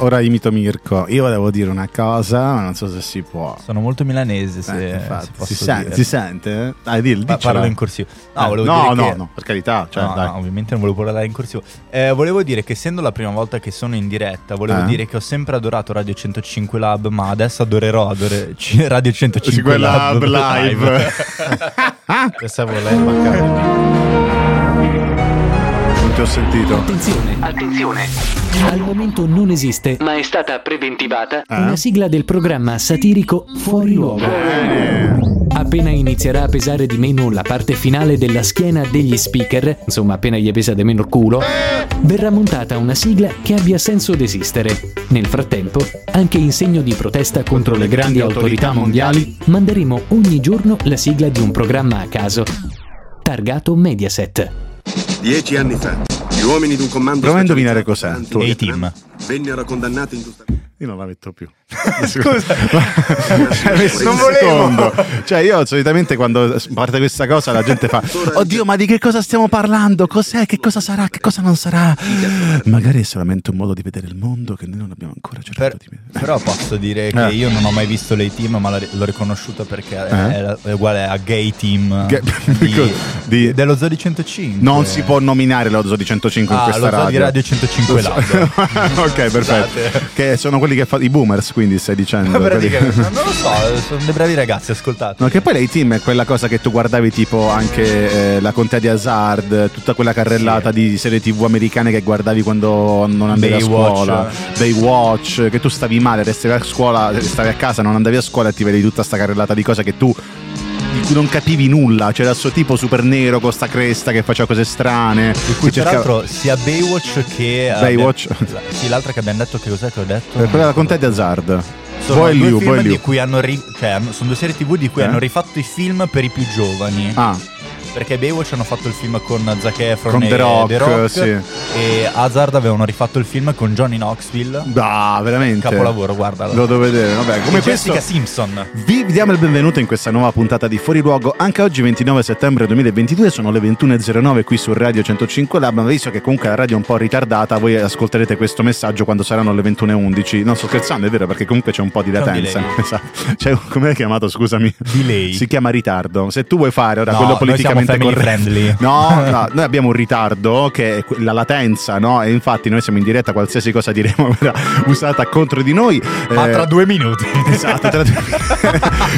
ora imito Mirko. Io volevo dire una cosa, ma non so se si può. Sono molto milanese, se, Eh, infatti, se si, sen- si sente? Dai, dillo, Pa- parlo in corsivo. No, Eh, no, no, che- no, per carità. Cioè, no, no, ovviamente non volevo parlare in corsivo. Eh, volevo dire che essendo la prima volta che sono in diretta, volevo Eh? dire che ho sempre adorato Radio 105 Lab, ma adesso adorerò adore- Radio 105 quella Lab live. Pensavo lei mancava. Non ti ho sentito. Attenzione, Attenzione, al momento non esiste ma è stata preventivata Eh? una sigla del programma satirico Fuori Luogo. Appena inizierà a pesare di meno la parte finale della schiena degli speaker, insomma appena gli pesa di meno il culo, verrà montata una sigla che abbia senso d'esistere. Nel frattempo, anche in segno di protesta contro le grandi autorità mondiali, manderemo ogni giorno la sigla di un programma a caso, targato Mediaset. Dieci anni fa, gli uomini di un comando Prova a indovinare cos'è. anti- Tu. A-Team. vennero condannati ingiustamente. Io non la metto più. Scusa, Non un volevo. secondo. Cioè, io solitamente quando parte questa cosa la gente fa: Oddio, ma di che cosa stiamo parlando? Cos'è? Che cosa sarà? Che cosa non sarà? Magari è solamente un modo di vedere il mondo che noi non abbiamo ancora cercato Per- di vedere. però posso dire che Eh. io non ho mai visto lei team, ma l'ho riconosciuto perché è, Eh? è uguale a gay team Ga- di- di- dello Zoo di 105. Non si può nominare lo Zoo di 105 in Ah, questa lo Zoo di radio. Radio 105 Lab. ok, perfetto. Scusate. Che sono quelli che fanno i boomers, quindi stai dicendo. non lo so, sono dei bravi ragazzi, ascoltate. No, che poi lei team è quella cosa che tu guardavi tipo anche eh, la contea di Hazard, tutta quella carrellata di serie tv americane che guardavi quando non andavi a Baywatch. scuola, Baywatch, che tu stavi male, restavi a scuola, stavi a casa, non andavi a scuola e ti vedi tutta sta carrellata di cose che tu di cui non capivi nulla, c'era il suo tipo super nero con sta cresta che faceva cose strane, Di cui cercava- peraltro sia Baywatch che Baywatch. abbiamo- sì, l'altra che abbiamo detto che cos'è che ho detto? Eh, quella contea di Hazard. Sono Boy due Liu, film di cui hanno ri- cioè, sono due serie TV di cui Eh? hanno rifatto i film per i più giovani. Ah, Perché Baywatch hanno fatto il film con Zac Efron Con e The Rock, sì. e Hazard avevano rifatto il film con Johnny Knoxville. da, veramente. Capolavoro, guardalo. Lo devo vedere, vabbè, come E questo Jessica Simpson. Vi diamo il benvenuto in questa nuova puntata di Fuori Luogo. Anche oggi, 29 settembre 2022, sono le 21.09 qui su Radio 105 Lab. Ma visto che comunque la radio è un po' ritardata, voi ascolterete questo messaggio quando saranno le 21.11. Non sto scherzando, è vero, perché comunque c'è un po' di latenza. Esatto. C'è, come è chiamato, scusami? Delay. Si chiama ritardo. Se tu vuoi fare ora No, quello noi politicamente corretto. friendly. No, no, noi abbiamo un ritardo che è la latenza, no? E infatti noi siamo in diretta, qualsiasi cosa diremo verrà usata contro di noi. Ma Eh, tra due minuti. Esatto, tra-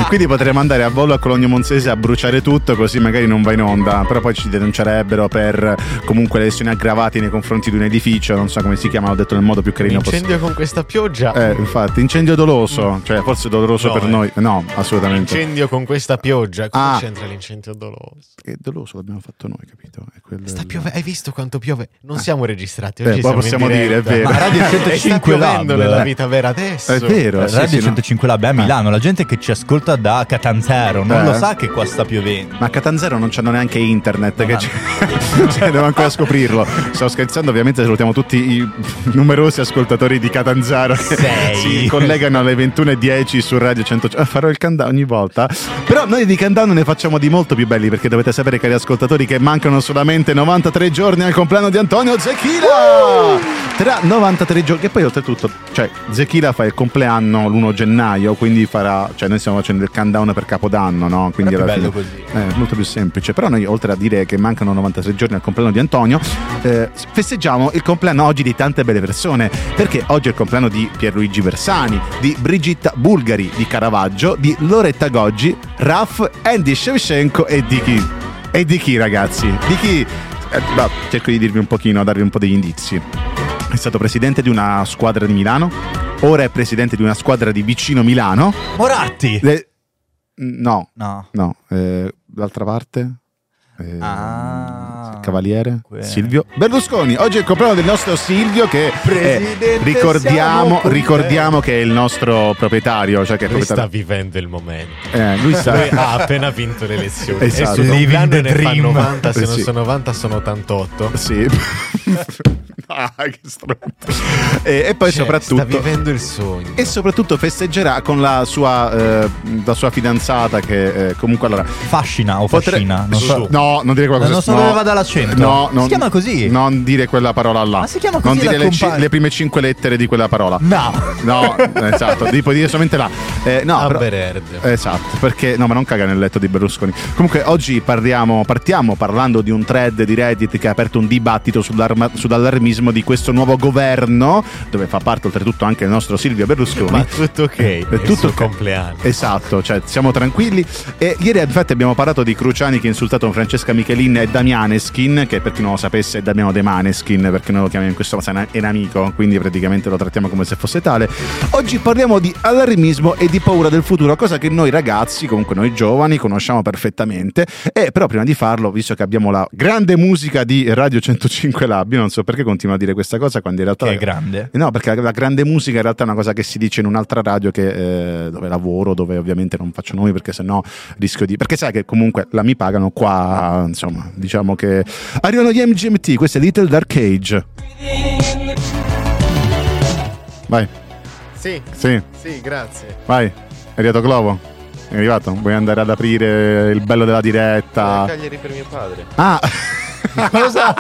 quindi potremmo andare a volo a Cologno Monzese a bruciare tutto così magari non va in onda, però poi ci denuncerebbero per comunque lesioni aggravate nei confronti di un edificio, non so come si chiama, l'ho detto nel modo più carino possibile. incendio con questa pioggia. Eh, infatti, incendio doloso, cioè forse doloroso No, per eh. noi. No, assolutamente. Incendio con questa pioggia. Cosa Ah. c'entra l'incendio doloso? Che doloso l'abbiamo fatto noi, capito? È quello Sta il- piove- hai visto quanto piove? Non siamo registrati. Eh, Oggi poi siamo possiamo dire, è vero. Ma Radio E sta 105 piovendo Lab. nella vita vera adesso. È vero, sì, Radio sì, no. 105 Lab è a Milano, la gente che ci ascolta da Catanzaro non Eh. lo sa che qua sta piovendo. Ma a Catanzaro non c'hanno neanche internet, Non che hanno. c'è- cioè, devo ancora scoprirlo. Sto scherzando, ovviamente salutiamo tutti i numerosi ascoltatori di Catanzaro che Sei. si collegano alle 21.10 su Radio 100. Ah, farò il countdown ogni volta. Però noi di countdown ne facciamo di molto più belli perché dovete sapere, cari ascoltatori, che mancano solamente 93 giorni al compleanno di Antonio Zecchila. Tra 93 giorni, che poi oltretutto, cioè, Zecchila fa il compleanno l'1 gennaio, quindi farà, cioè, noi stiamo facendo il countdown per Capodanno, no? Quindi è alla più fine- bello così. eh, molto più semplice. Però noi, oltre a dire che mancano 93 giorni al compleanno di Antonio, eh, festeggiamo il compleanno oggi di tante belle persone. Perché oggi è il compleanno di Pierluigi Bersani, di Brigitta Bulgari, di Caravaggio, di Loretta Goggi, Raf, Andy Shevchenko e di chi? E di chi, ragazzi? Di chi? Eh, bah, cerco di dirvi un pochino, darvi un po' degli indizi. È stato presidente di una squadra di Milano, ora è presidente di una squadra di vicino Milano. Moratti! Le- No, No. No, eh, l'altra parte? Eh, Ah. Cavaliere? Que- Silvio Berlusconi. Oggi è il compleanno del nostro Silvio che è- Presidente, ricordiamo, ricordiamo che è il nostro proprietario, cioè che Lui sta proprietario. vivendo il momento. Eh, lui sta Lui ha appena vinto le elezioni. Esatto. E sul Living compleanno ne fa dream. 90, se Eh, non sì. sono 90 sono 88. Sì. che stronzo. E, e poi Cioè, soprattutto... Sta vivendo il sogno. E soprattutto festeggerà con la sua, eh, la sua fidanzata che eh, comunque allora... Fascina o Potre- fascina? Non so. No, non dire quella cosa. Non so no. dove vada l'accento. No, non, Si chiama così? Non dire quella parola là. Ma si chiama Non così dire la le, ci- compagna? le prime cinque lettere di quella parola. No. No, esatto, devi puoi dire solamente là. Eh, no, però-. Esatto, perché no, ma non caga nel letto di Berlusconi. Comunque oggi parliamo, partiamo parlando di un thread di Reddit che ha aperto un dibattito sull'arma- sull'allarmismo di questo nuovo governo, dove fa parte oltretutto anche il nostro Silvio Berlusconi. Ma tutto ok. È tutto il suo compleanno. Esatto, cioè siamo tranquilli. E ieri infatti abbiamo parlato di Cruciani che ha insultato Francesca Michelin e Damianeskin, che per chi non lo sapesse è Damiano De Maneskin, perché noi lo chiamiamo in questo modo, è un amico, quindi praticamente lo trattiamo come se fosse tale. Oggi parliamo di allarmismo e di paura del futuro, cosa che noi ragazzi, comunque noi giovani, conosciamo perfettamente. E però prima di farlo, visto che abbiamo la grande musica di Radio 105 Lab, io non so perché continuo a dire questa cosa quando in realtà... Che è grande. No, perché la, la grande musica in realtà è una cosa che si dice in un'altra radio che, eh, dove lavoro, dove ovviamente non faccio nomi perché sennò rischio di... Perché sai che comunque la mi pagano qua, insomma, diciamo che... Arrivano gli MGMT, questo è Little Dark Age. Vai, Sì, sì, sì, grazie. vai. È arrivato Globo? È arrivato? Vuoi andare ad aprire il bello della diretta? Cagliari per mio padre. Ah! Cosa?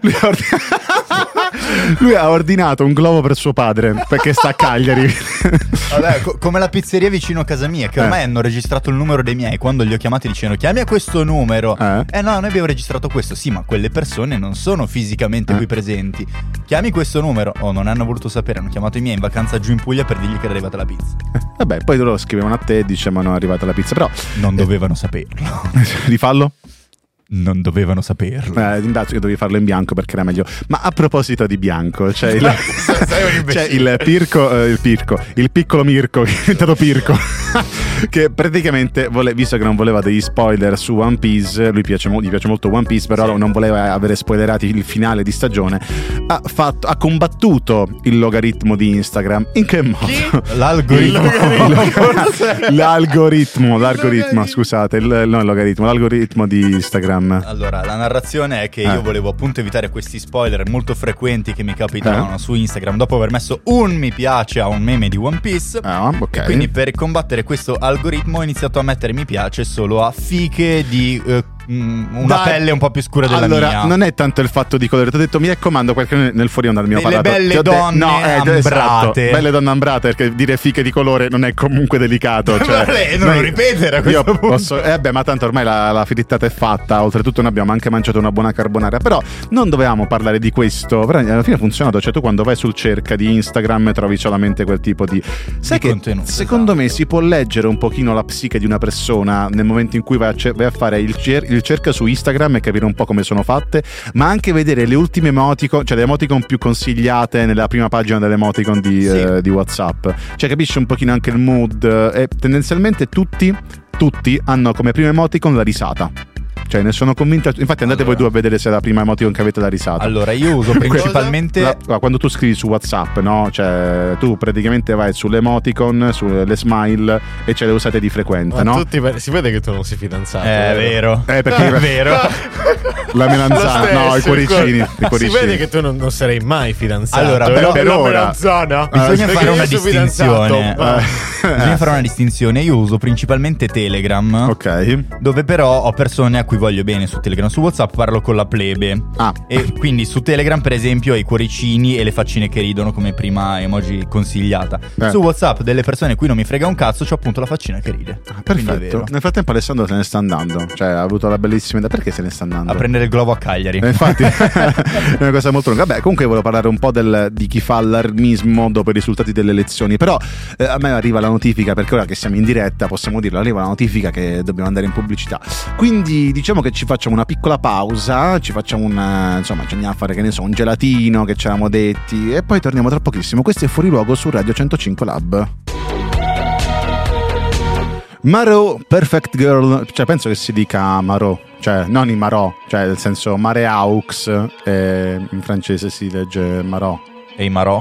Lui ha, ordin- Lui ha ordinato un globo per suo padre perché sta a Cagliari. Vabbè, co- come la pizzeria vicino a casa mia, che ormai Eh. hanno registrato il numero dei miei. Quando li ho chiamati dicevano chiami a questo numero. Eh. Eh no, noi abbiamo registrato questo. Sì, ma quelle persone non sono fisicamente Eh. qui presenti. Chiami questo numero. Oh, non hanno voluto sapere. Hanno chiamato i miei in vacanza giù in Puglia per dirgli che era arrivata la pizza. Vabbè, poi loro scrivevano a te e dicevano è arrivata la pizza. Però Non dovevano saperlo. rifallo? Non dovevano saperlo. Eh, indazio che dovevi farlo in bianco perché era meglio. Ma a proposito di bianco, c'è il, c'è il Pirco, eh, il Pirco, il piccolo Mirko che è diventato Pirco. che praticamente, vole- visto che non voleva degli spoiler su One Piece, lui piace, gli piace molto One Piece, però non voleva avere spoilerati il finale di stagione. Ha, fatto, ha combattuto il logaritmo di Instagram. In che modo? L'algoritmo. l'algoritmo, l'algoritmo, scusate, il, no, il logaritmo, l'algoritmo di Instagram. Allora, la narrazione è che Eh. io volevo appunto evitare questi spoiler molto frequenti che mi capitavano Eh. su Instagram dopo aver messo un mi piace a un meme di One Piece. Ah, ok. Quindi per combattere questo algoritmo ho iniziato a mettere mi piace solo a fiche di eh, una Dai. pelle un po' più scura della allora, mia. non è tanto il fatto di colore. Ti ho detto, mi raccomando, perché nel- fuori onda abbiamo Delle parlato. belle ho de- donne no, eh, esatto, ambrate. belle donne ambrate, perché dire fiche di colore non è comunque delicato. Cioè, non lo ripetere a questo punto. posso- eh, beh, ma tanto ormai la, la frittata è fatta. Oltretutto, noi abbiamo anche mangiato una buona carbonara. Però non dovevamo parlare di questo. Però alla fine ha funzionato. Cioè, tu quando vai sul cerca di Instagram trovi solamente quel tipo di. Sai Di che contenuto, secondo me esatto. si può leggere un pochino la psiche di una persona nel momento in cui vai a, vai a fare il, cer- il cerca su Instagram e capire un po' come sono fatte, ma anche vedere le ultime emoticon, cioè le emoticon più consigliate nella prima pagina delle emoticon di, Sì. eh, di WhatsApp. Cioè capisci un pochino anche il mood e tendenzialmente tutti, tutti hanno come prima emoticon la risata. Cioè ne sono convinto, infatti andate voi Allora. due a vedere se è la prima emoticon che avete la risata. Allora, io uso principalmente La- quando tu scrivi su WhatsApp, no? Cioè, tu praticamente vai sulle emoticon, sulle smile e ce le usate di frequente, Ma no? tutti, si vede che tu non sei fidanzato. È vero. Eh, perché è vero. la melanzana, no, i cuoricini, i cuoricini. Si vede che tu non, non sarei mai fidanzato. Allora, eh? però- per La ora. melanzana. Bisogna Perché fare una distinzione. ma- Bisogna fare una distinzione. Io uso principalmente Telegram. Ok. Dove però ho persone a cui voglio bene su Telegram. Su WhatsApp parlo con la plebe. Ah, E quindi su Telegram, per esempio, ho i cuoricini e le faccine che ridono come prima emoji consigliata. Eh. Su WhatsApp, delle persone cui non mi frega un cazzo, c'ho appunto la faccina che ride. È perfetto. Nel frattempo Alessandro se ne sta andando. Cioè, ha avuto la bellissima idea. Perché se ne sta andando? A prendere il globo a Cagliari. Eh, infatti è una cosa molto lunga. Vabbè, comunque volevo parlare un po' del- di chi fa allarmismo dopo i risultati delle elezioni. Però eh, a me arriva la notifica, perché ora che siamo in diretta, possiamo dirlo, arriva la notifica che dobbiamo andare in pubblicità. Quindi diciamo che ci facciamo una piccola pausa, ci facciamo un, eh, insomma, ci andiamo a fare, che ne so, un gelatino che ci eravamo detti, e poi torniamo tra pochissimo. Questo è Fuori Luogo su Radio 105 Lab. Maro Perfect Girl, cioè penso che si dica Maro, cioè non i Marò, cioè nel senso Mare Aux, eh, in francese si legge Marò. E i Marò?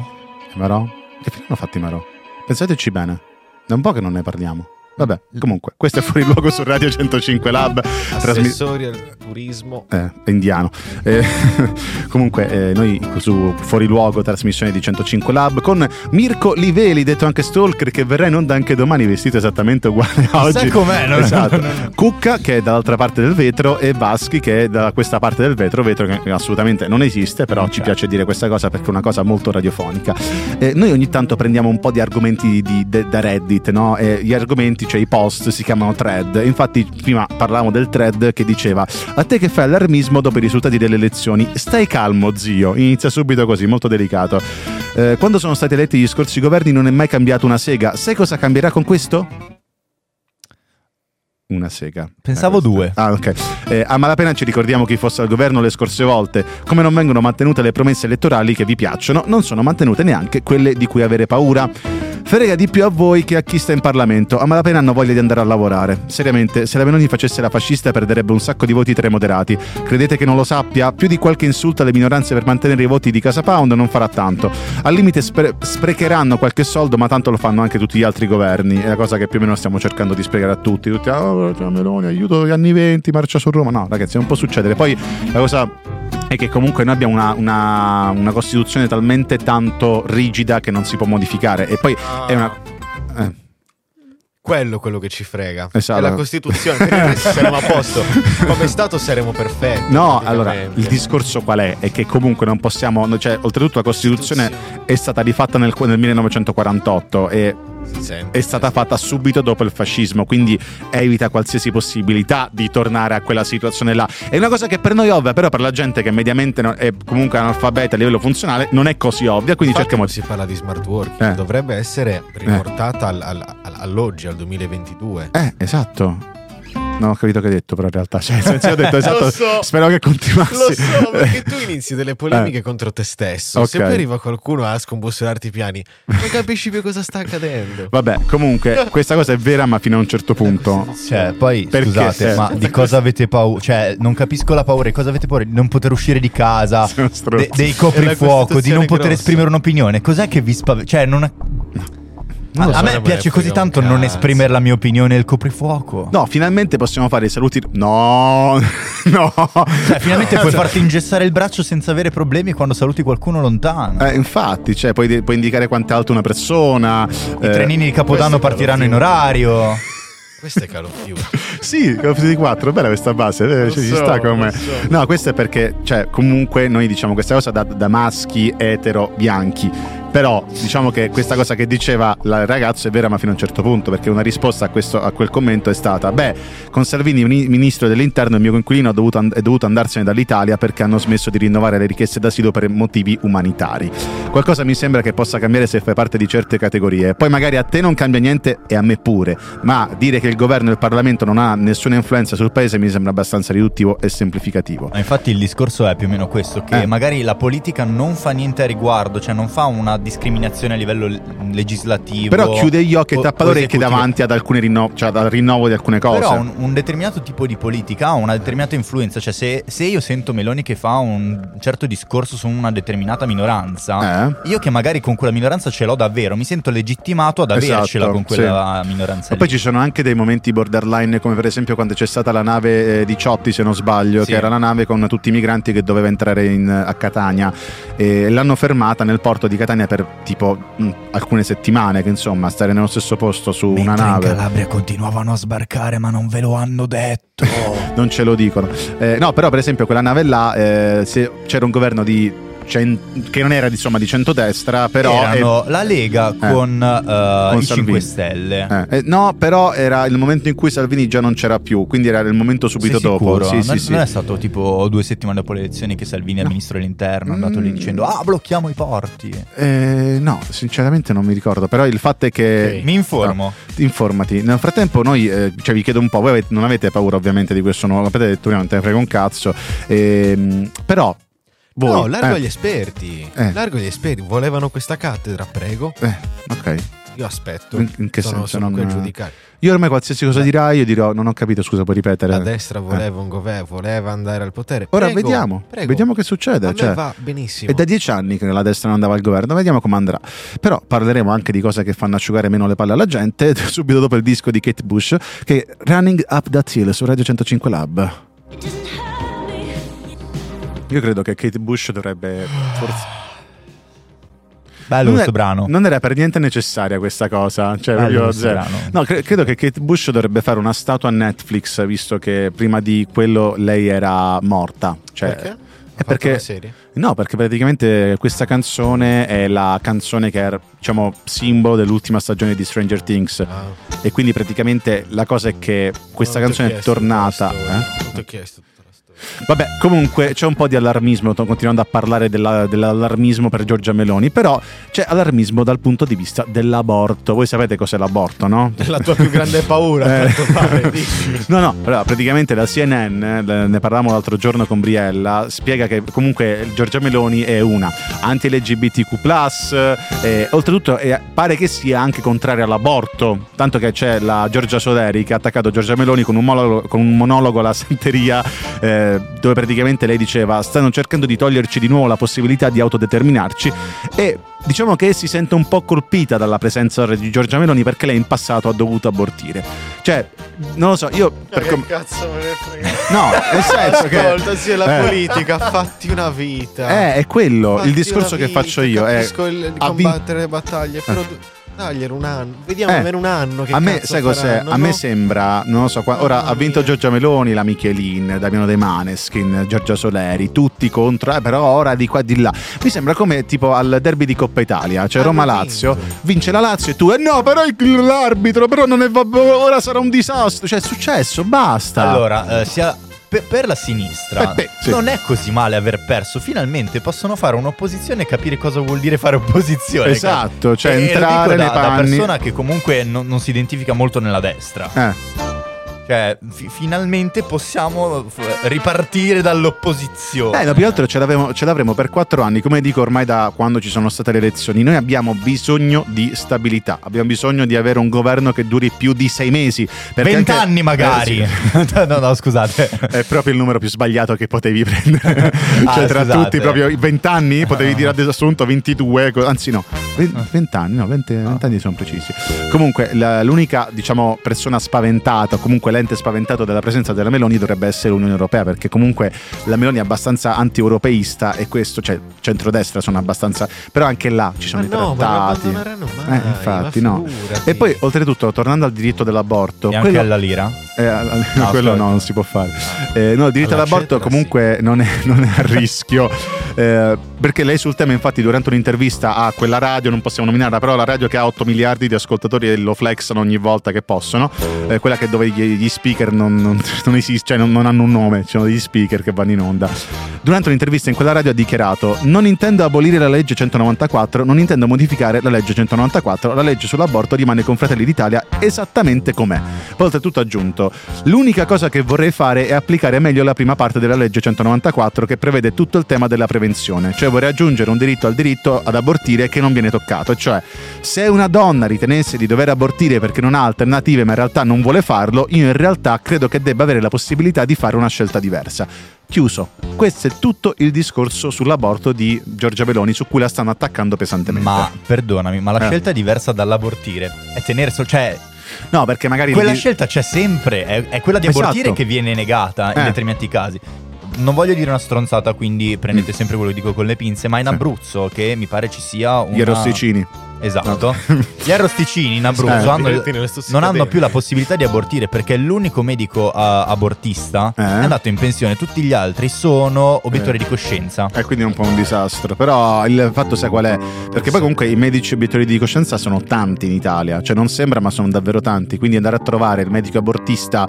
Marò? Che fine hanno fatto i Marò? Pensateci bene, da un po' che non ne parliamo. Vabbè, comunque, questo è fuori luogo su Radio 105 Lab. trasmi- Assessori al turismo. eh, indiano. Eh, comunque, eh, noi su Fuori Luogo, trasmissione di 105 Lab, con Mirko Liveli, detto anche Stalker, che verrà in onda anche domani vestito esattamente uguale a oggi. com'è, non- esatto. Cucca, che è dall'altra parte del vetro, e Vaschi, che è da questa parte del vetro, vetro che assolutamente non esiste, però ci piace dire questa cosa perché è una cosa molto radiofonica. Eh, noi ogni tanto prendiamo un po' di argomenti di- de- da Reddit, no? E gli argomenti, cioè i post, si chiamano thread. Infatti, prima parlavamo del thread che diceva: A te che fai allarmismo dopo i risultati delle elezioni, stai calmo, zio. Inizia subito così, molto delicato. Eh, quando sono stati eletti gli scorsi governi non è mai cambiato una sega. Sai cosa cambierà con questo? Una sega. Pensavo Eh, due. Ah, ok. Eh, a malapena ci ricordiamo chi fosse al governo le scorse volte. Come non vengono mantenute le promesse elettorali che vi piacciono, non sono mantenute neanche quelle di cui avere paura. Frega di più a voi che a chi sta in Parlamento. A malapena hanno voglia di andare a lavorare. Seriamente, se la Meloni facesse la fascista perderebbe un sacco di voti tra i moderati. Credete che non lo sappia? Più di qualche insulto alle minoranze per mantenere i voti di Casa Pound non farà tanto. Al limite spre- sprecheranno qualche soldo, ma tanto lo fanno anche tutti gli altri governi. È la cosa che più o meno stiamo cercando di spiegare a tutti. Tutti, ah, la Meloni, aiuto gli anni 20, marcia su Roma. No, ragazzi, non può succedere. Poi la cosa è che comunque noi abbiamo una, una- una Costituzione talmente tanto rigida che non si può modificare. E poi è una... eh. Quello quello che ci frega. Esatto. È la Costituzione. Per il resto saremo a posto. Come Stato saremo perfetti. No, allora il discorso qual è? È che comunque non possiamo, cioè, oltretutto la Costituzione è stata rifatta nel, nel 1948 e. è stata fatta subito dopo il fascismo, quindi evita qualsiasi possibilità di tornare a quella situazione là. È una cosa che per noi è ovvia, però per la gente che mediamente è comunque analfabeta a livello funzionale non è così ovvia, quindi Infatti cerchiamo si parla di smart working, Eh. dovrebbe essere riportata al- al- al- all'oggi, al 2022. Eh, esatto. Non ho capito che hai detto, però in realtà. Cioè, senso, ho detto esatto. So. Spero che continuassi. Lo so, perché tu inizi delle polemiche Eh. contro te stesso. Ok. Se poi arriva qualcuno a scombussolarti i piani, non capisci più cosa sta accadendo. Vabbè, comunque, questa cosa è vera, ma fino a un certo punto. Cioè, poi Perché? scusate, Eh. ma di cosa avete paura? Cioè, non capisco la paura. Di cosa avete paura? Di non poter uscire di casa, de- dei coprifuoco, di non poter grossa. esprimere un'opinione. Cos'è che vi spaventa? Cioè, non è- lo a so, me non me piace così tanto non cazzo. esprimere la mia opinione del coprifuoco. No, finalmente possiamo fare i saluti. No, no. Cioè, finalmente puoi farti ingessare il braccio senza avere problemi quando saluti qualcuno lontano. Eh, infatti, cioè, puoi, puoi indicare quanto è alta una persona. I eh, trenini di Capodanno partiranno in orario. Questo è Call of Duty. Sì, Call of Duty 4, bella questa base, eh, cioè, ci so, sta come. so. No, questo è perché, cioè, comunque noi diciamo questa cosa da, da maschi etero bianchi. Però diciamo che questa cosa che diceva la- il ragazzo è vera, ma fino a un certo punto, perché una risposta a, questo- a quel commento è stata: Beh, con Salvini, mini- ministro dell'interno, il mio coinquilino ha dovuto and- è dovuto andarsene dall'Italia perché hanno smesso di rinnovare le richieste d'asilo per motivi umanitari. Qualcosa mi sembra che possa cambiare se fai parte di certe categorie. Poi magari a te non cambia niente e a me pure, ma dire che il governo e il Parlamento non ha nessuna influenza sul paese mi sembra abbastanza riduttivo e semplificativo. Ma infatti il discorso è più o meno questo, che Eh. magari la politica non fa niente a riguardo, cioè non fa una discriminazione a livello legislativo. Però chiude gli occhi e tappa le orecchie davanti ad alcune rinnovo, cioè al rinnovo di alcune cose. Però un, un determinato tipo di politica ha una determinata influenza, cioè se, se io sento Meloni che fa un certo discorso su una determinata minoranza, Eh? io che magari con quella minoranza ce l'ho davvero, mi sento legittimato ad avercela Esatto, con quella minoranza. E lì. poi ci sono anche dei momenti borderline, come per esempio quando c'è stata la nave eh, di Ciotti, se non sbaglio, Sì. che era la nave con tutti i migranti che doveva entrare in- a Catania. E l'hanno fermata nel porto di Catania per tipo mh, alcune settimane, che insomma, stare nello stesso posto su una Mentre in nave. Calabria continuavano a sbarcare, ma non ve lo hanno detto. non ce lo dicono. Eh, no, però per esempio quella nave là, eh, se c'era un governo di cen- che non era insomma di centrodestra, però... Erano la Lega con, eh, i Salvini. 5 Stelle. eh, eh, no, però era il momento in cui Salvini già non c'era più, quindi era il momento subito Sei dopo. Sì, non, sì, sì. non è stato tipo due settimane dopo le elezioni che Salvini è No. ministro dell'interno è andato lì Mm. dicendo ah blocchiamo i porti. Eh, no, sinceramente non mi ricordo, però il fatto è che... Ok. Mi informo. No, informati. Nel frattempo noi, eh, cioè vi chiedo un po', voi avete- non avete paura ovviamente di questo nuovo, avete detto, non te ne frega un cazzo, ehm, però... Voi, no, largo eh, agli esperti. Eh. Largo agli esperti. Volevano questa cattedra, prego. eh, ok. Io aspetto. In- in che sono, senso? sono qui a Non- giudicare. Io ormai qualsiasi cosa dirai, io dirò, non ho capito, scusa, puoi ripetere. La destra voleva un governo, voleva andare al potere. Ora Prego, vediamo, prego. vediamo che succede. A cioè, va benissimo. È da dieci anni che la destra non andava al governo, vediamo come andrà. Però parleremo anche di cose che fanno asciugare meno le palle alla gente, subito dopo il disco di Kate Bush, che è Running Up That Hill su Radio 105 Lab. Io credo che Kate Bush dovrebbe forse... Bello non, questo è- brano. non era per niente necessaria questa cosa, cioè Bello proprio questo zero. brano. No, cre- credo che Kate Bush dovrebbe fare una statua a Netflix, visto che prima di quello lei era morta. Cioè, Perché? È perché? No, perché praticamente questa canzone è la canzone che era, diciamo, simbolo dell'ultima stagione di Stranger Things. Ah. E quindi praticamente la cosa è che questa Non canzone è tornata. la storia, eh? Non ti ho chiesto. Vabbè, comunque c'è un po' di allarmismo, sto continuando a parlare della- dell'allarmismo per Giorgia Meloni, però c'è allarmismo dal punto di vista dell'aborto. Voi sapete cos'è l'aborto, no? È la tua più grande paura, Eh. pare. No, no, allora, praticamente la CNN, eh, ne parlavamo l'altro giorno con Briella, spiega che comunque Giorgia Meloni è una anti-LGBTQ+, e oltretutto eh, pare che sia anche contraria all'aborto, tanto che c'è la Giorgia Soleri che ha attaccato Giorgia Meloni con un monologo, con un monologo alla santeria eh, dove praticamente lei diceva stanno cercando di toglierci di nuovo la possibilità di autodeterminarci e diciamo che si sente un po' colpita dalla presenza di Giorgia Meloni perché lei in passato ha dovuto abortire. Cioè, non lo so, io per com- cazzo me ne frega? No, nel senso che Ascolta, sì, la eh. politica, fatti una vita. Eh, è quello, Fatti il discorso che faccio io è Capisco il, vin- combattere le battaglie, però tu- daglielo un anno. Vediamo Eh, almeno un anno che a me, sai cos'è? faranno, A me no? sembra, non lo so, qua- ora Mamma ha vinto mia. Giorgia Meloni, la Michelin, Damiano De Maneskin, Giorgia Soleri, tutti contro, eh, però ora di qua e di là. Mi sembra come tipo al derby di Coppa Italia, cioè Hanno Roma-Lazio, vince la Lazio e tu, eh no, però il- l'arbitro, però non è, va- ora sarà un disastro, cioè è successo, basta. Allora, eh, sia per, per la sinistra Eh, beh, sì. non è così male aver perso. Finalmente possono fare un'opposizione e capire cosa vuol dire fare opposizione. Esatto, cioè E entrare dico nei da, da panni. persona che comunque non, non si identifica molto nella destra. Eh. Cioè, fi- finalmente possiamo f- ripartire dall'opposizione. Eh, no, più altro ce, l'avremo- ce l'avremo per quattro anni, come dico ormai da quando ci sono state le elezioni. Noi abbiamo bisogno di stabilità, abbiamo bisogno di avere un governo che duri più di sei mesi. perché anche- Vent'anni magari. Eh, sì. no, no, scusate. È proprio il numero più sbagliato che potevi prendere. Ah, cioè, tra scusate. tutti, proprio i 20 anni potevi dire ad assunto 22, co- anzi no, 20 anni, no, 20, 20 anni sono precisi. Comunque, la- l'unica, diciamo, persona spaventata, comunque l'ente spaventato della presenza della Meloni dovrebbe essere l'Unione Europea, perché comunque la Meloni è abbastanza anti-europeista e questo, cioè, centrodestra sono abbastanza. Però anche là ci sono Ma i no, ma non trattati. mai, Eh, infatti, ma no. E poi, oltretutto, tornando al diritto dell'aborto, E anche quello- alla lira. eh, al- No, quello no, non si può fare. Eh, no, il diritto Alla all'aborto comunque non, è, non è a rischio. eh, perché lei sul tema, infatti, durante un'intervista a quella radio, non possiamo nominarla, però la radio che ha 8 miliardi di ascoltatori e lo flexano ogni volta che possono, eh, quella che dove gli, gli speaker non, non, non esist- cioè non, non hanno un nome, ci sono degli speaker che vanno in onda. Durante un'intervista in quella radio ha dichiarato: Non intendo abolire la legge 194, non intendo modificare la legge 194, la legge sull'aborto rimane con Fratelli d'Italia esattamente com'è. Poi oltretutto ha aggiunto: L'unica cosa che vorrei fare è applicare meglio la prima parte della legge 194 che prevede tutto il tema della prevenzione, cioè vorrei aggiungere un diritto al diritto ad abortire che non viene toccato, cioè se una donna ritenesse di dover abortire perché non ha alternative ma in realtà non vuole farlo, io in realtà credo che debba avere la possibilità di fare una scelta diversa. Chiuso. Questo è tutto il discorso sull'aborto di Giorgia Meloni su cui la stanno attaccando pesantemente. Ma perdonami, ma la Eh. scelta diversa dall'abortire è tenere cioè no, perché magari quella di- scelta c'è sempre, è, è quella di Esatto. abortire che viene negata in Eh. determinati casi. Non voglio dire una stronzata, quindi prendete sempre quello che dico con le pinze, ma in Mm. Sì. Abruzzo che mi pare ci sia un gli arrosticini. Esatto. Gli arrosticini in Abruzzo Eh. hanno- non hanno più la possibilità di abortire perché l'unico medico ah, abortista Eh. è andato in pensione, tutti gli altri sono obiettori di coscienza. E quindi è un po' un disastro. Però il fatto sai qual è? Perché poi comunque i medici obiettori di coscienza sono tanti in Italia. Cioè non sembra, ma sono davvero tanti. Quindi andare a trovare il medico abortista,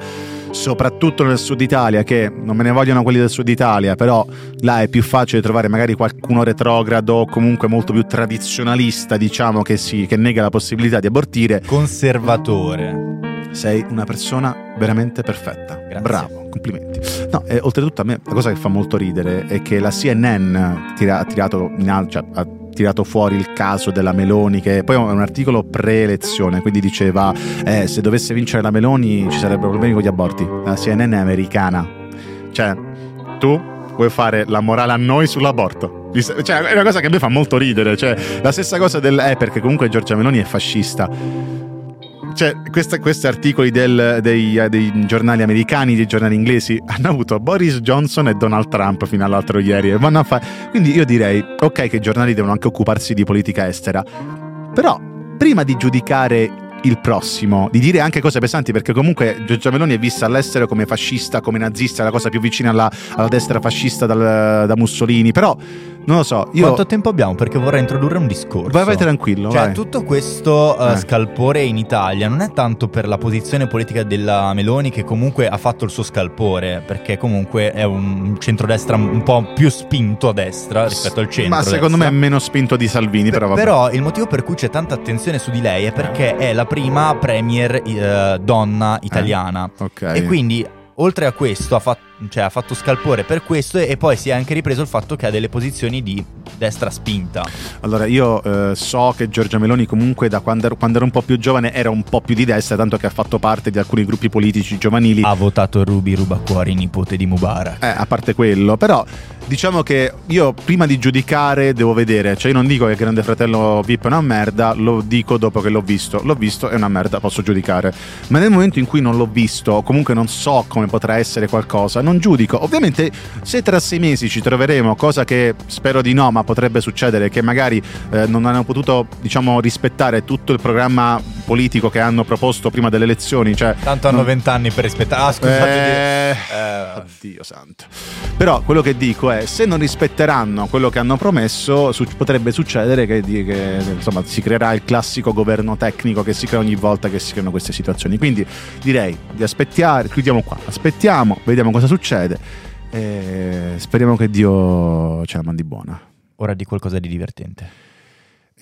soprattutto nel sud Italia, che non me ne vogliono quelli del sud Italia, però là è più facile trovare magari qualcuno retrogrado o comunque molto più tradizionalista, diciamo, che, si, che nega la possibilità di abortire. Conservatore. Sei una persona veramente perfetta. Grazie. Bravo, complimenti. No, e oltretutto a me la cosa che fa molto ridere è che la CNN tira- ha tirato in alto, cioè, ha tirato fuori il caso della Meloni, che poi è un articolo pre-elezione, quindi diceva eh, se dovesse vincere la Meloni ci sarebbero problemi con gli aborti. La CNN è americana. Cioè, tu vuoi fare la morale a noi sull'aborto? Cioè, è una cosa che a me fa molto ridere. Cioè, la stessa cosa del... Eh, perché comunque Giorgia Meloni è fascista. Cioè, questa, questi articoli del, dei, dei, giornali americani, dei giornali inglesi, hanno avuto Boris Johnson e Donald Trump fino all'altro ieri. Quindi io direi, ok che i giornali devono anche occuparsi di politica estera, però prima di giudicare il prossimo, di dire anche cose pesanti, perché comunque Giorgia Meloni è vista all'estero come fascista, come nazista, la cosa più vicina alla, alla destra fascista dal, da Mussolini, però non lo so. Io... Quanto tempo abbiamo? Perché vorrei introdurre un discorso. Vai, vai tranquillo. Cioè, vai. tutto questo uh, eh. scalpore in Italia non è tanto per la posizione politica della Meloni, che comunque ha fatto il suo scalpore, perché comunque è un centrodestra un po' più spinto a destra rispetto al centro. Ma secondo me è meno spinto di Salvini, però vabbè. Però il motivo per cui c'è tanta attenzione su di lei è perché è la prima premier uh, donna italiana. Eh, ok. E quindi oltre a questo ha fatto, cioè, ha fatto, scalpore per questo e poi si è anche ripreso il fatto che ha delle posizioni di destra spinta. Allora io eh, so che Giorgia Meloni comunque da quando ero, quando ero, un po' più giovane era un po' più di destra, tanto che ha fatto parte di alcuni gruppi politici giovanili. Ha votato Ruby Rubacuori, nipote di Mubarak. Eh, a parte quello, però diciamo che io prima di giudicare devo vedere, cioè io non dico che Grande Fratello VIP è una merda, lo dico dopo che l'ho visto. L'ho visto, è una merda, posso giudicare. Ma nel momento in cui non l'ho visto, o comunque non so come potrà essere qualcosa, non giudico. Ovviamente se tra sei mesi ci troveremo, cosa che spero di no, ma potrebbe succedere, che magari eh, non hanno potuto, diciamo, rispettare tutto il programma politico che hanno proposto prima delle elezioni. Cioè, Tanto hanno vent'anni per rispettare. Ah, scusate. Eh, eh, Dio santo. Però quello che dico è, se non rispetteranno quello che hanno promesso, su- potrebbe succedere che, che insomma, si creerà il classico governo tecnico che si crea ogni volta che si creano queste situazioni. Quindi direi di aspettare, chiudiamo qua, aspettiamo, vediamo cosa succede e speriamo che Dio ce la mandi buona. Ora di qualcosa di divertente.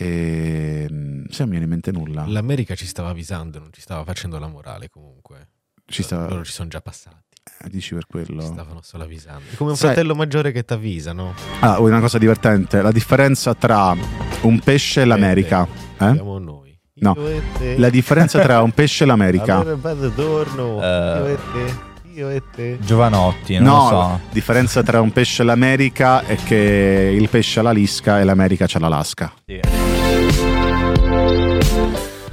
E se non mi viene in mente nulla. L'America ci stava avvisando, non ci stava facendo la morale comunque. Ci stava... Loro ci sono già passati. Eh, dici per quello? Ci stavano solo avvisando. È come un Sai... fratello maggiore che ti avvisa, no? Ah, una cosa divertente. La differenza tra un pesce e l'America. Eh? Siamo noi. No, la differenza tra un pesce e l'America. Allora vado torno. Uh... Io e te io e te. Giovanotti, non no, lo so. La differenza tra un pesce e l'America è che il pesce ha la lisca e l'America c'ha l'Alaska. Sì.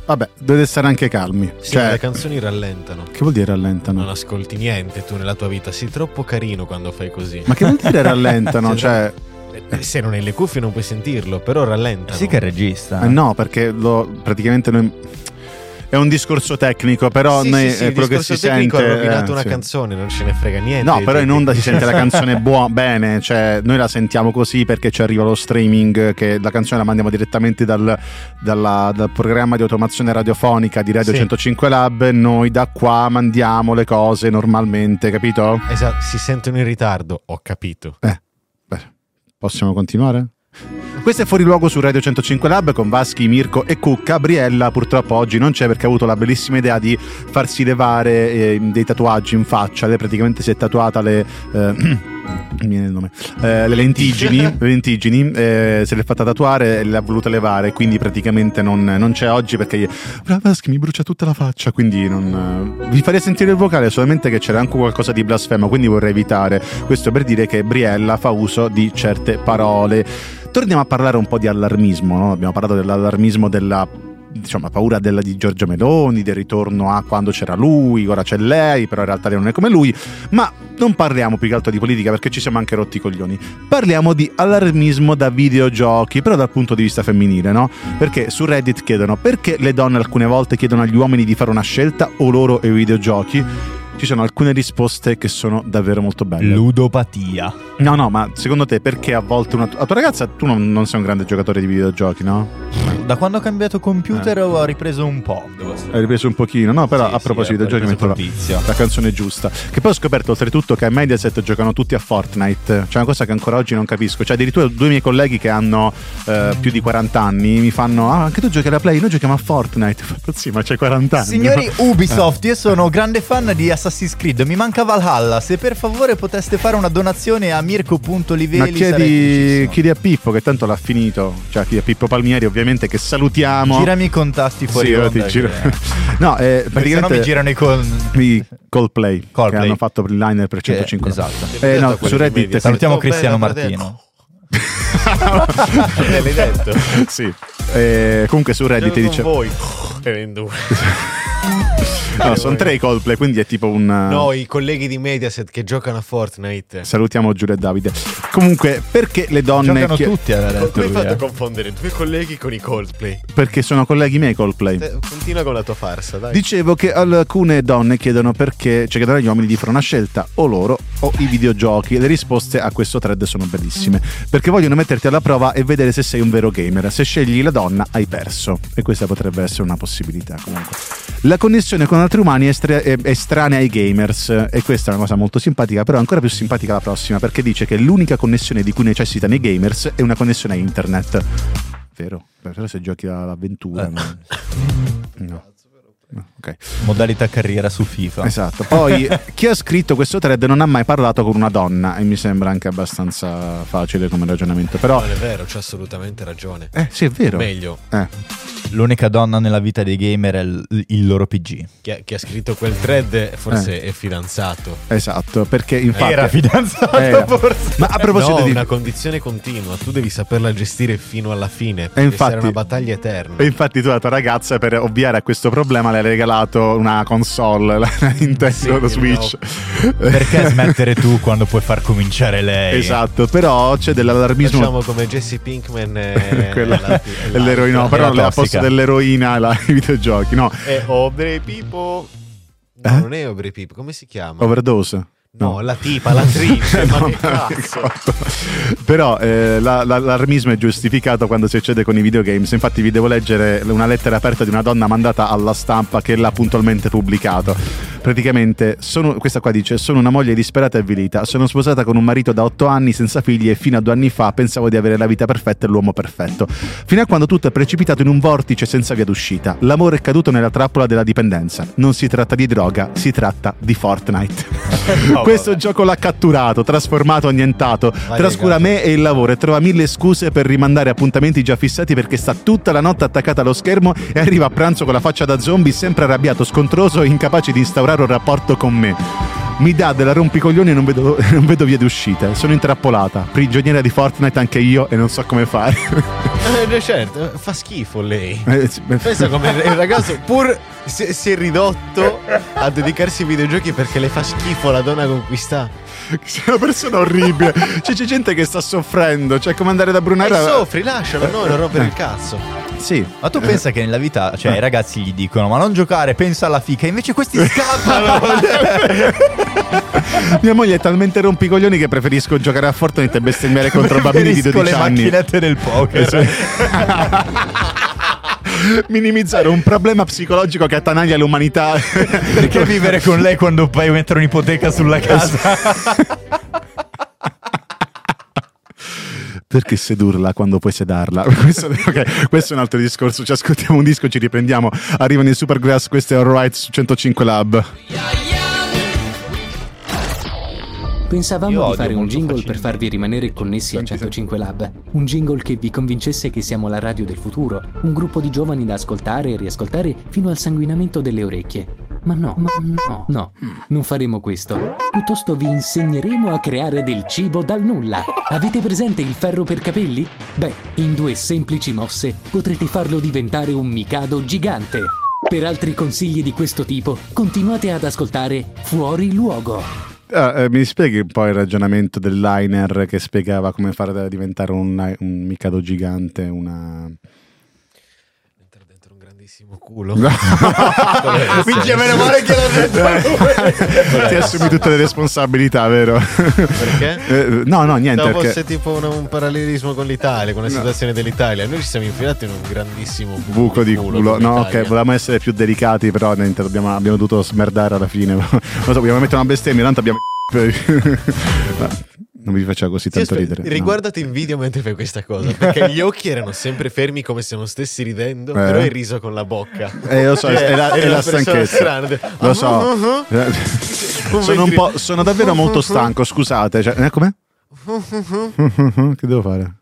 Vabbè, dovete stare anche calmi. Sì, cioè, le canzoni rallentano. Che vuol dire rallentano? Non ascolti niente tu nella tua vita, sei troppo carino quando fai così. Ma che vuol dire rallentano? cioè... Eh, se non hai le cuffie non puoi sentirlo, però rallentano. Sì che è regista. Eh no, perché lo, praticamente noi è un discorso tecnico, però sì, noi, sì, eh, quello che si sente. Ha rovinato eh, una sì. canzone, non ce ne frega niente. No, però in onda si sente la canzone buona, bene, cioè noi la sentiamo così perché ci arriva lo streaming, che la canzone la mandiamo direttamente dal, dalla, dal programma di automazione radiofonica di Radio Sì. 105 Lab. Noi da qua mandiamo le cose normalmente, capito? Esatto, si sentono in ritardo, ho capito. Eh, beh, possiamo continuare? Questo è Fuori Luogo su Radio 105 Lab con Vaschi, Mirko e Cucca. Briella purtroppo oggi non c'è perché ha avuto la bellissima idea di farsi levare eh, dei tatuaggi in faccia. Lei praticamente si è tatuata le... Eh, mi viene il nome. Eh, le lentiggini, le lentiggini eh, se le è fatta tatuare e le ha volute levare, quindi praticamente non, non c'è oggi perché Vaschi mi brucia tutta la faccia, quindi non... eh, Vi farei sentire il vocale solamente che c'era anche qualcosa di blasfemo, quindi vorrei evitare. Questo per dire che Briella fa uso di certe parole. Torniamo a parlare un po' di allarmismo, no? abbiamo parlato dell'allarmismo della diciamo, paura della, di Giorgia Meloni, del ritorno a quando c'era lui, ora c'è lei, però in realtà non è come lui, ma non parliamo più che altro di politica perché ci siamo anche rotti i coglioni. Parliamo di allarmismo da videogiochi, però dal punto di vista femminile, no? Perché su Reddit chiedono perché le donne alcune volte chiedono agli uomini di fare una scelta o loro e i videogiochi. Ci sono alcune risposte che sono davvero molto belle. Ludopatia. No, no, ma secondo te perché a volte una la tua ragazza tu non, non sei un grande giocatore di videogiochi, no? Da quando ho cambiato computer ho ripreso un po'. Hai ripreso un pochino, no? Però Sì, a sì, proposito ho di videogiochi metto la, la canzone giusta. Che poi ho scoperto oltretutto che a Mediaset giocano tutti a Fortnite. C'è una cosa che ancora oggi non capisco. Cioè, addirittura due miei colleghi che hanno eh, più di 40 anni mi fanno: Ah, anche tu giochi alla Play? Noi giochiamo a Fortnite. Sì, ma c'hai 40 anni. Signori no? Ubisoft, io sono grande fan di Assassin's Assassin's Creed, mi manca Valhalla. Se per favore poteste fare una donazione a Mirko.livelli Ma chiedi, chiedi a Pippo che tanto l'ha finito, cioè chiedi a Pippo Palmieri ovviamente che salutiamo. Girami i contatti fuori Sì, onda, ti giro. che- no, eh, Perché sennò praticamente mi girano i con... i Coldplay, Coldplay. che hanno fatto il liner per Che- 105 esatto. Eh, no, su di Reddit. Salutiamo Oh, Cristiano bella, Martino. L'hai detto? sì. Eh, comunque su Reddit Gioco dice con voi. Due. No, sono tre i Coldplay, quindi è tipo un No, i colleghi di Mediaset che giocano a Fortnite. Salutiamo Giulia e Davide. Comunque, perché le donne Giocano chi- tutti, aveva detto Come hai fatto a eh. confondere due colleghi con i Coldplay? Perché sono colleghi miei Coldplay. Te- Continua con la tua farsa, dai. Dicevo che alcune donne chiedono perché, cioè chiedono agli uomini di fare una scelta, o loro o i videogiochi. E le risposte a questo thread sono bellissime. Perché vogliono metterti alla prova e vedere se sei un vero gamer. Se scegli la donna, hai perso. E questa potrebbe essere una possibilità comunque. La connessione con altri umani è, estra- è estranea ai gamers. E questa è una cosa molto simpatica, però ancora più simpatica la prossima, perché dice che l'unica connessione di cui necessitano i gamers è una connessione a internet. Vero? Però se giochi all'avventura. Eh. No. no. No, ok. Modalità carriera su FIFA. Esatto. Poi chi ha scritto questo thread non ha mai parlato con una donna e mi sembra anche abbastanza facile come ragionamento. Però Non è vero, c'ha assolutamente ragione. eh sì, è vero. Meglio, Eh, L'unica donna nella vita dei gamer è il, il loro PG. chi ha, chi ha scritto quel thread forse è fidanzato. esatto, perché infatti Era fidanzato Eh, forse. Ma a proposito no, di una condizione continua, tu devi saperla gestire fino alla fine. E Deve infatti- essere una battaglia eterna. e infatti tu la tua ragazza per ovviare a questo problema le hai regalato una console, la Nintendo Sì, Switch. Perché smettere tu quando puoi far cominciare lei? Esatto, però c'è dell'allarmismo Facciamo come Jesse Pinkman e Quella- la- e l'eroina, no, però la al tossica. dell'eroina la, i videogiochi, no, E Obre Pipo. No, Eh? non è Obre Pipo, come si chiama? overdose. no, la tipa, l'attrice, ma No, che ma cazzo? ricordo. Però eh, la- la- è giustificato quando si accede con i videogames. Infatti, vi devo leggere una lettera aperta di una donna mandata alla stampa che l'ha puntualmente pubblicato. Praticamente, sono, questa qua dice: Sono una moglie disperata e avvilita. Sono sposata con un marito da otto anni senza figli e fino a due anni fa pensavo di avere la vita perfetta e l'uomo perfetto. Fino a quando tutto è precipitato in un vortice senza via d'uscita. L'amore è caduto nella trappola della dipendenza. Non si tratta di droga, si tratta di Fortnite. No, Questo vabbè. gioco l'ha catturato, trasformato, annientato. Vai, Trascura me e il lavoro e trova mille scuse per rimandare appuntamenti già fissati perché sta tutta la notte attaccata allo schermo e arriva a pranzo con la faccia da zombie, sempre arrabbiato, scontroso e incapace di instaurare un rapporto con me. Mi dà della rompicoglioni e non vedo, non vedo via d'uscita. Sono intrappolata, prigioniera di Fortnite anche io e non so come fare. Eh, certo, fa schifo lei. Eh, Pensa come il ragazzo pur si, si è ridotto a dedicarsi ai videogiochi perché le fa schifo la donna con cui sta. Sei una persona orribile. Cioè, c'è gente che sta soffrendo. Cioè, come andare da E Brunera. soffri, lascialo, no, non rompere il cazzo. Sì. Ma tu pensa che nella vita, cioè, i ragazzi gli dicono: Ma non giocare, pensa alla fica. Invece questi scappano. Mia moglie è talmente rompicoglioni che preferisco giocare a Fortnite e bestemmiare contro bambini di Preferisco 12 le anni. macchinette del poker. Minimizzare un problema psicologico che attanaglia l'umanità. Perché vivere con lei quando puoi mettere un'ipoteca sulla casa? Perché sedurla quando puoi sedarla? Questo, ok, questo è un altro discorso. Ci ascoltiamo un disco, ci riprendiamo. Arrivano i Supergrass, questo è Alright su 105 Lab. Pensavamo di fare un jingle per facilmente. farvi rimanere connessi a 105 Lab. Un jingle che vi convincesse che siamo la radio del futuro. Un gruppo di giovani da ascoltare e riascoltare fino al sanguinamento delle orecchie. Ma no, ma no, no, non faremo questo. Piuttosto vi insegneremo a creare del cibo dal nulla. Avete presente il ferro per capelli? Beh, in due semplici mosse potrete farlo diventare un Mikado gigante. Per altri consigli di questo tipo, continuate ad ascoltare Fuori Luogo. Ah, eh, mi spieghi un po' il ragionamento del liner che spiegava come fare diventare un, un Mikado gigante, una... Grandissimo culo. Minchia, meno male che l'ho detto Ti assumi tutte le responsabilità, vero? Perché? Eh, no, no, niente. No, Perché... fosse tipo un, un parallelismo con l'Italia, con la situazione dell'Italia. Noi ci siamo infilati in un grandissimo buco, Buco di culo, come no, ok, volevamo essere più delicati, però niente, dobbiamo- abbiamo dovuto smerdare alla fine. Non so, vogliamo mettere una bestemmia, tanto abbiamo. non mi faceva così tanto Sì, ridere. aspetta, no. Riguardati in video mentre fai questa cosa, perché gli occhi erano sempre fermi come se non stessi ridendo, Eh. però hai riso con la bocca. Eh, lo so, Cioè, è la, è eri la stanchezza. strana. Lo so. Ah, ah, ah. sono, un po', sono davvero molto stanco, scusate. Cioè, eh, come? che devo fare?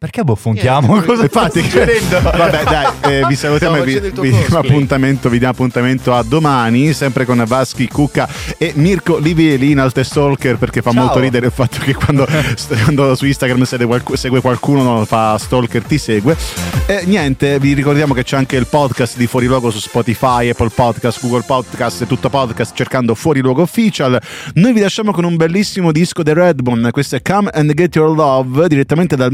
Perché bofonchiamo? Cosa Infatti, sta succedendo? vabbè, dai, eh, vi salutiamo e vi, vi diamo appuntamento, vi diamo appuntamento a domani, sempre con Vaschi Cucca e Mirko Livieli in Alte Stalker, perché fa Ciao. molto ridere il fatto che quando, quando su Instagram segue, qualcu- segue qualcuno, fa Stalker, ti segue. E niente, vi ricordiamo che c'è anche il podcast di Fuori Luogo su Spotify, Apple Podcast, Google Podcast e tutto podcast cercando Fuori Luogo Official. Noi vi lasciamo con un bellissimo disco dei Redbone, questo è Come and Get Your Love, direttamente dal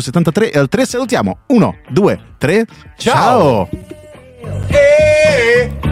373 e al 3 salutiamo. 1, 2, 3, ciao! ciao. Hey.